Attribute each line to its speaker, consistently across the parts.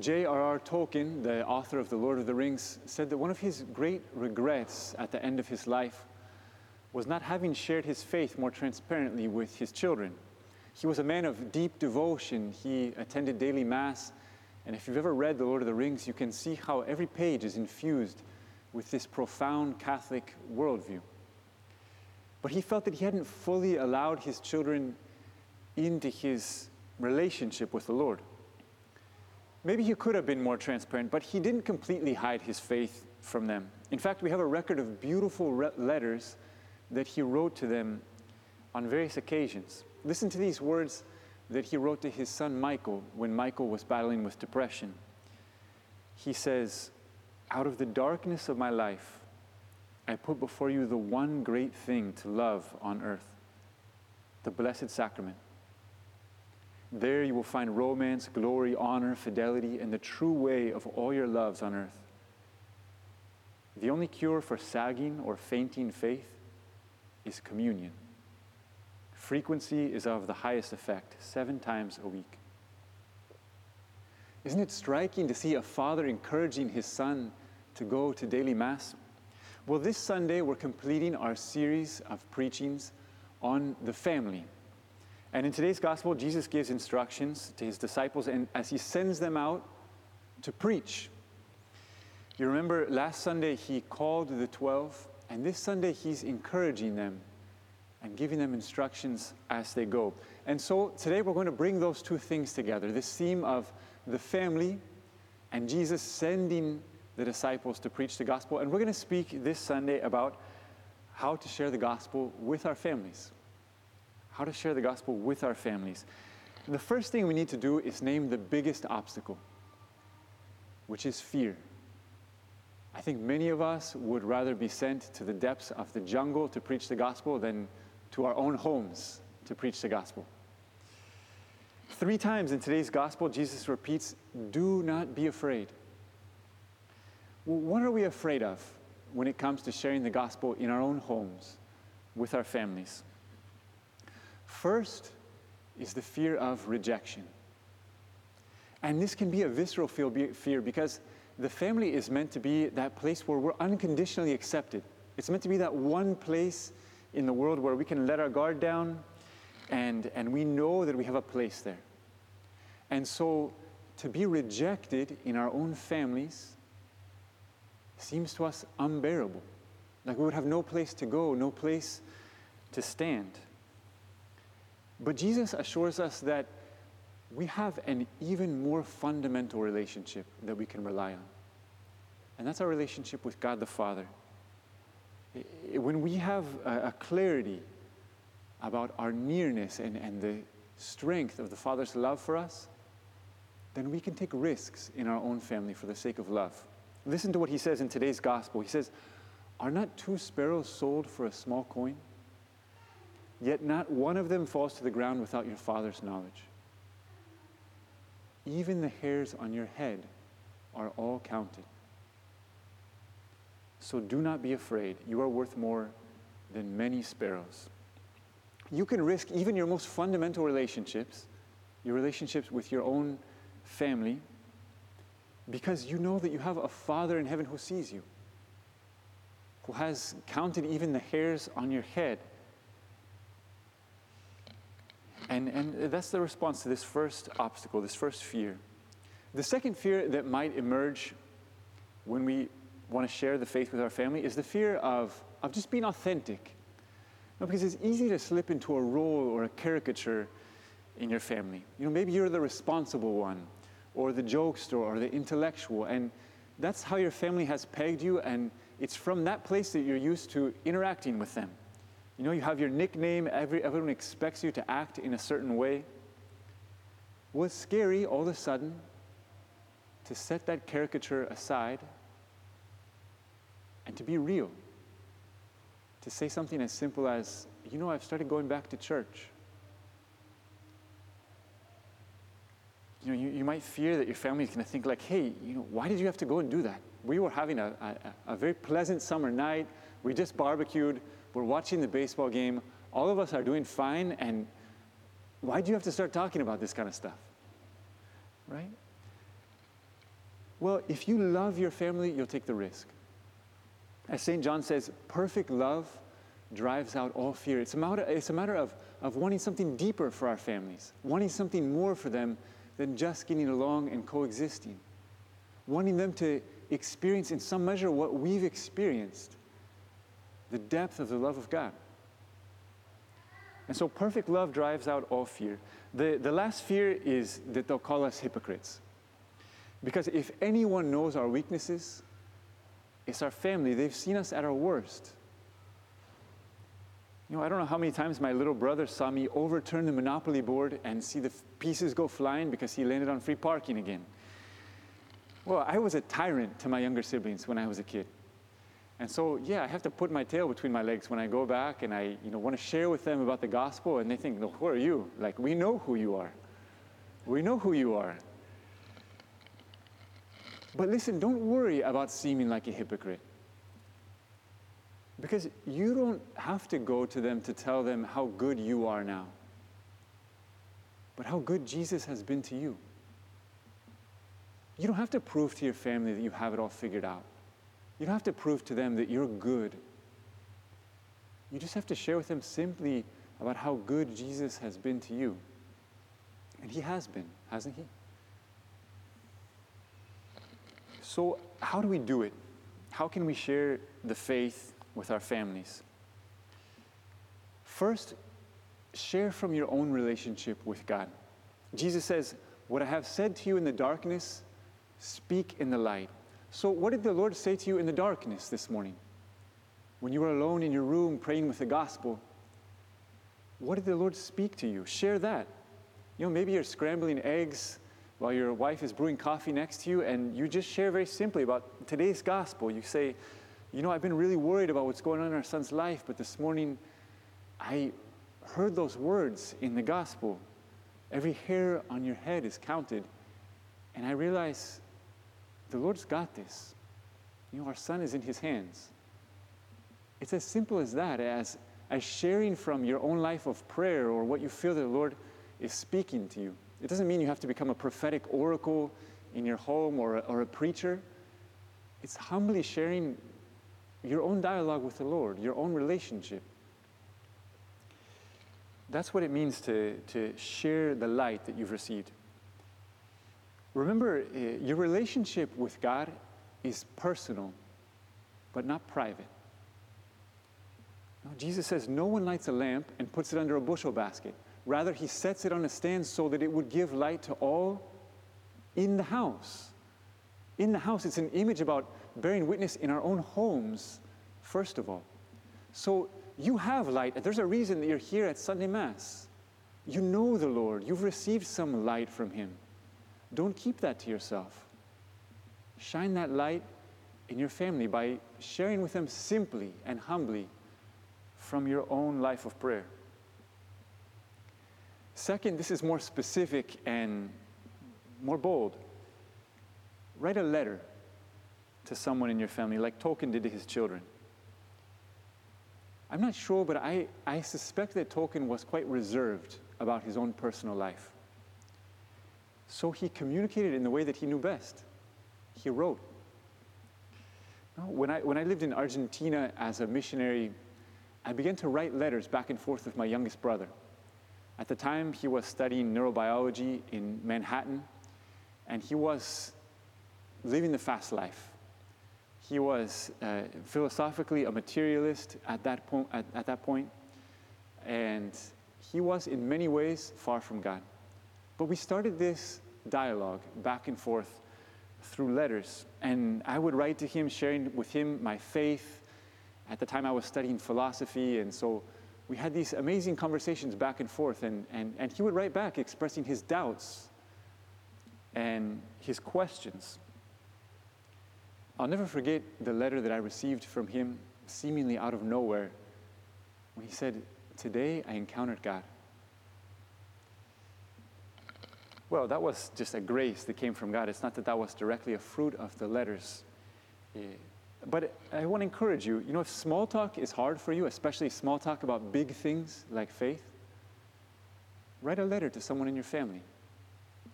Speaker 1: J.R.R. Tolkien, the author of The Lord of the Rings, said that one of his great regrets at the end of his life was not having shared his faith more transparently with his children. He was a man of deep devotion. He attended daily Mass. And if you've ever read The Lord of the Rings, you can see how every page is infused with this profound Catholic worldview. But he felt that he hadn't fully allowed his children into his relationship with the Lord. Maybe he could have been more transparent, but he didn't completely hide his faith from them. In fact, we have a record of beautiful re- letters that he wrote to them on various occasions. Listen to these words that he wrote to his son Michael when Michael was battling with depression. He says, Out of the darkness of my life, I put before you the one great thing to love on earth the Blessed Sacrament. There you will find romance, glory, honor, fidelity, and the true way of all your loves on earth. The only cure for sagging or fainting faith is communion. Frequency is of the highest effect, seven times a week. Isn't it striking to see a father encouraging his son to go to daily Mass? Well, this Sunday we're completing our series of preachings on the family. And in today's gospel, Jesus gives instructions to his disciples and as he sends them out to preach. You remember last Sunday he called the 12, and this Sunday he's encouraging them and giving them instructions as they go. And so today we're going to bring those two things together this theme of the family and Jesus sending the disciples to preach the gospel. And we're going to speak this Sunday about how to share the gospel with our families how to share the gospel with our families. The first thing we need to do is name the biggest obstacle, which is fear. I think many of us would rather be sent to the depths of the jungle to preach the gospel than to our own homes to preach the gospel. Three times in today's gospel, Jesus repeats, Do not be afraid. What are we afraid of when it comes to sharing the gospel in our own homes with our families? First is the fear of rejection. And this can be a visceral fear because the family is meant to be that place where we're unconditionally accepted. It's meant to be that one place in the world where we can let our guard down and, and we know that we have a place there. And so to be rejected in our own families seems to us unbearable. Like we would have no place to go, no place to stand. But Jesus assures us that we have an even more fundamental relationship that we can rely on. And that's our relationship with God the Father. When we have a, clarity about our nearness and, and the strength of the Father's love for us, then we can take risks in our own family for the sake of love. Listen to what he says in today's gospel. He says, Are not two sparrows sold for a small coin? Yet not one of them falls to the ground without your Father's knowledge. Even the hairs on your head are all counted. So do not be afraid. You are worth more than many sparrows. You can risk even your most fundamental relationships, your relationships with your own family, because you know that you have a Father in heaven who sees you, who has counted even the hairs on your head and, and that's the response to this first obstacle, this first fear. The second fear that might emerge when we want to share the faith with our family is the fear of, of just being authentic. No, because it's easy to slip into a role or a caricature in your family. You know, maybe you're the responsible one, or the jokester, or the intellectual, and that's how your family has pegged you, and it's from that place that you're used to interacting with them. You know, you have your nickname, every, everyone expects you to act in a certain way. Was scary all of a sudden to set that caricature aside and to be real. To say something as simple as, you know, I've started going back to church. You know, you, you might fear that your family is going to think like, hey, you know, why did you have to go and do that? We were having a, a, a very pleasant summer night. We just barbecued. We're watching the baseball game. All of us are doing fine. And why do you have to start talking about this kind of stuff? Right? Well, if you love your family, you'll take the risk. As St. John says, perfect love drives out all fear. It's a matter, it's a matter of, of wanting something deeper for our families, wanting something more for them than just getting along and coexisting, wanting them to experience in some measure what we've experienced the depth of the love of God. And so perfect love drives out all fear. The, the last fear is that they'll call us hypocrites. Because if anyone knows our weaknesses, it's our family. They've seen us at our worst. You know, I don't know how many times my little brother saw me overturn the Monopoly board and see the pieces go flying because he landed on free parking again. Well, I was a tyrant to my younger siblings when I was a kid. And so, yeah, I have to put my tail between my legs when I go back and I, you know, want to share with them about the gospel, and they think, no, who are you? Like, we know who you are. We know who you are. But listen, don't worry about seeming like a hypocrite. Because you don't have to go to them to tell them how good you are now, but how good Jesus has been to you. You don't have to prove to your family that you have it all figured out. You don't have to prove to them that you're good. You just have to share with them simply about how good Jesus has been to you. And he has been, hasn't he? So, how do we do it? How can we share the faith with our families? First, share from your own relationship with God. Jesus says, What I have said to you in the darkness, speak in the light. So, what did the Lord say to you in the darkness this morning? When you were alone in your room praying with the gospel, what did the Lord speak to you? Share that. You know, maybe you're scrambling eggs while your wife is brewing coffee next to you, and you just share very simply about today's gospel. You say, You know, I've been really worried about what's going on in our son's life, but this morning I heard those words in the gospel. Every hair on your head is counted. And I realize the Lord's got this. You know, our son is in his hands. It's as simple as that, as, as sharing from your own life of prayer or what you feel the Lord is speaking to you. It doesn't mean you have to become a prophetic oracle in your home or a, or a preacher. It's humbly sharing your own dialogue with the Lord, your own relationship. That's what it means to, to share the light that you've received. Remember, uh, your relationship with God is personal, but not private. No, Jesus says, No one lights a lamp and puts it under a bushel basket. Rather, he sets it on a stand so that it would give light to all in the house. In the house, it's an image about bearing witness in our own homes, first of all. So you have light. There's a reason that you're here at Sunday Mass. You know the Lord, you've received some light from Him. Don't keep that to yourself. Shine that light in your family by sharing with them simply and humbly from your own life of prayer. Second, this is more specific and more bold. Write a letter to someone in your family, like Tolkien did to his children. I'm not sure, but I, I suspect that Tolkien was quite reserved about his own personal life. So he communicated in the way that he knew best. He wrote. When I, when I lived in Argentina as a missionary, I began to write letters back and forth with my youngest brother. At the time, he was studying neurobiology in Manhattan, and he was living the fast life. He was uh, philosophically a materialist at that, at, at that point, and he was in many ways far from God. But we started this dialogue back and forth through letters. And I would write to him, sharing with him my faith. At the time, I was studying philosophy, and so we had these amazing conversations back and forth. And, and, and he would write back, expressing his doubts and his questions. I'll never forget the letter that I received from him, seemingly out of nowhere, when he said, Today I encountered God. Well, that was just a grace that came from God. It's not that that was directly a fruit of the letters. Eh, but I want to encourage you you know, if small talk is hard for you, especially small talk about big things like faith, write a letter to someone in your family,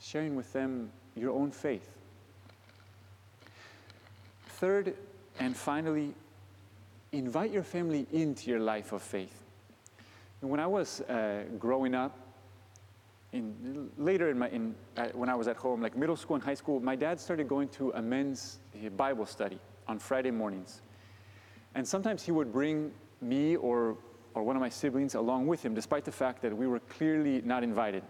Speaker 1: sharing with them your own faith. third and finally, invite your family into your life of faith. When I was uh, growing up, in, later in my, in, uh, when I was at home, like middle school and high school, my dad started going to a men's uh, Bible study on Friday mornings. And sometimes he would bring me or, or one of my siblings along with him, despite the fact that we were clearly not invited.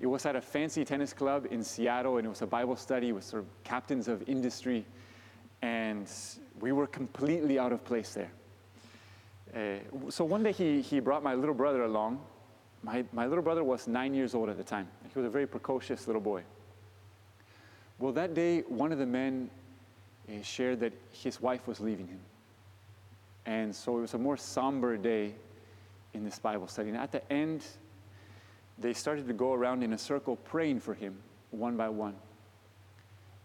Speaker 1: It was at a fancy tennis club in Seattle, and it was a Bible study with sort of captains of industry, and we were completely out of place there. Uh, so one day he, he brought my little brother along. My, my little brother was nine years old at the time. He was a very precocious little boy. Well, that day, one of the men uh, shared that his wife was leaving him. And so it was a more somber day in this Bible study. And at the end, they started to go around in a circle praying for him one by one.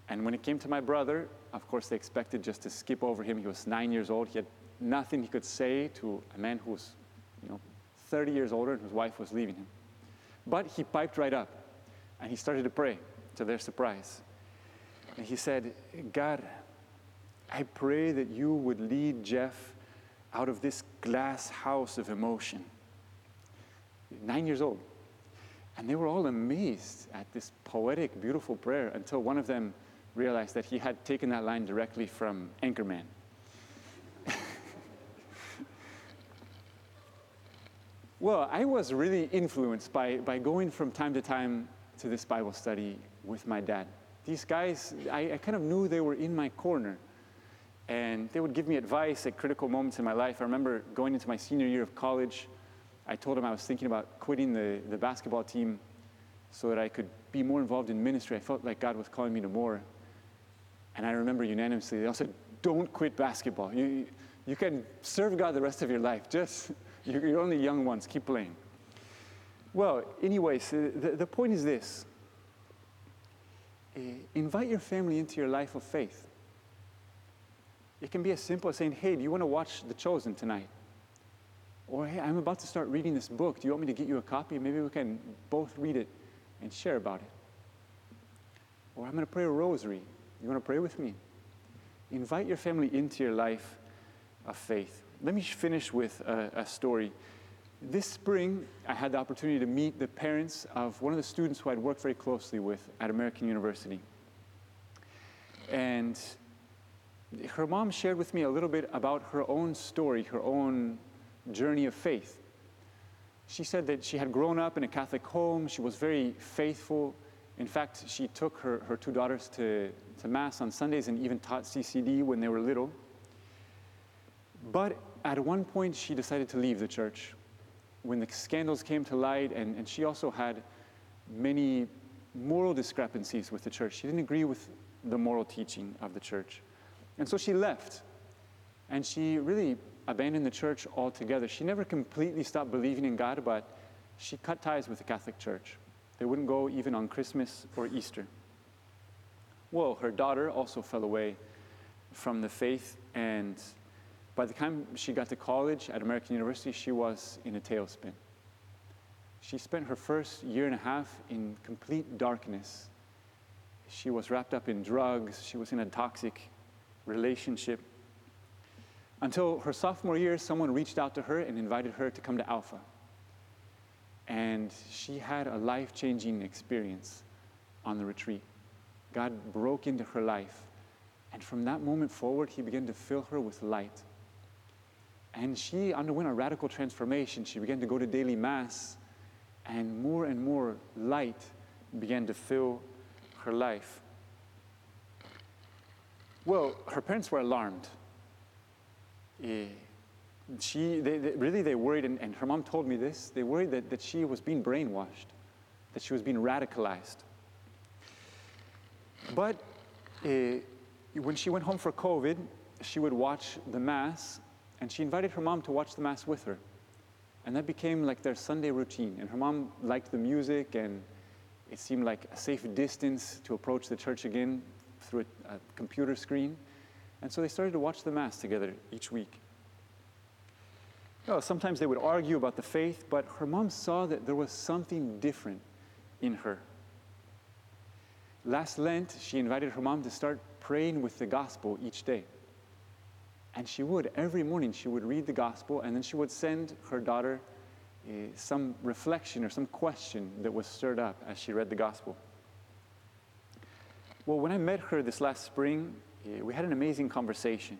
Speaker 1: And when it came to my brother, of course, they expected just to skip over him. He was nine years old. He had nothing he could say to a man who was, 30 years older and his wife was leaving him. But he piped right up and he started to pray to their surprise. And he said, God, I pray that you would lead Jeff out of this glass house of emotion. Nine years old. And they were all amazed at this poetic, beautiful prayer until one of them realized that he had taken that line directly from Anchorman. Well, I was really influenced by, by going from time to time to this Bible study with my dad. These guys, I, I kind of knew they were in my corner. And they would give me advice at critical moments in my life. I remember going into my senior year of college, I told them I was thinking about quitting the, the basketball team so that I could be more involved in ministry. I felt like God was calling me to more. And I remember unanimously, they all said, Don't quit basketball. You, you can serve God the rest of your life. Just, you're only young ones, keep playing. Well, anyways, the, the point is this uh, invite your family into your life of faith. It can be as simple as saying, Hey, do you want to watch The Chosen tonight? Or, Hey, I'm about to start reading this book. Do you want me to get you a copy? Maybe we can both read it and share about it. Or, I'm going to pray a rosary. You want to pray with me? Invite your family into your life of faith. Let me finish with a, a, story. This spring, I had the opportunity to meet the parents of one of the students who I'd worked very closely with at American University. And her mom shared with me a little bit about her own story, her own journey of faith. She said that she had grown up in a Catholic home, she was very faithful. In fact, she took her, her two daughters to, to Mass on Sundays and even taught CCD when they were little. But at one point, she decided to leave the church when the scandals came to light, and, and she also had many moral discrepancies with the church. She didn't agree with the moral teaching of the church. And so she left. And she really abandoned the church altogether. She never completely stopped believing in God, but she cut ties with the Catholic Church. They wouldn't go even on Christmas or Easter. Well, her daughter also fell away from the faith, and by the time she got to college at American University, she was in a tailspin. She spent her first year and a half in complete darkness. She was wrapped up in drugs, she was in a toxic relationship. Until her sophomore year, someone reached out to her and invited her to come to Alpha. And she had a life changing experience on the retreat. God broke into her life. And from that moment forward, He began to fill her with light. And she underwent a radical transformation. She began to go to daily Mass, and more and more light began to fill her life. Well, her parents were alarmed. Uh, she, they, they, really, they worried, and, and, her mom told me this, they worried that, that she was being brainwashed, that she was being radicalized. But uh, when she went home for COVID, she would watch the Mass, and she invited her mom to watch the Mass with her. And that became like their Sunday routine. And her mom liked the music, and it seemed like a safe distance to approach the church again through a, a computer screen. And so they started to watch the Mass together each week. Sometimes they would argue about the faith, but her mom saw that there was something different in her. Last Lent, she invited her mom to start praying with the gospel each day. And she would, every morning, she would read the gospel and then she would send her daughter uh, some reflection or some question that was stirred up as she read the gospel. Well, when I met her this last spring, uh, we had an amazing conversation.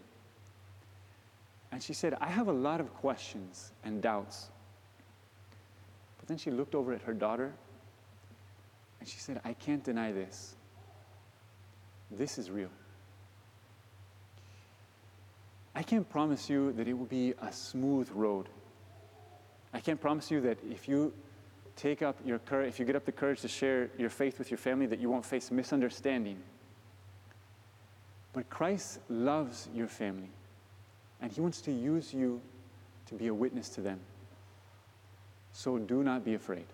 Speaker 1: And she said, I have a lot of questions and doubts. But then she looked over at her daughter and she said, I can't deny this. This is real. I can't promise you that it will be a smooth road. I can't promise you that if you take up your courage, if you get up the courage to share your faith with your family, that you won't face misunderstanding. But Christ loves your family, and He wants to use you to be a witness to them. So do not be afraid.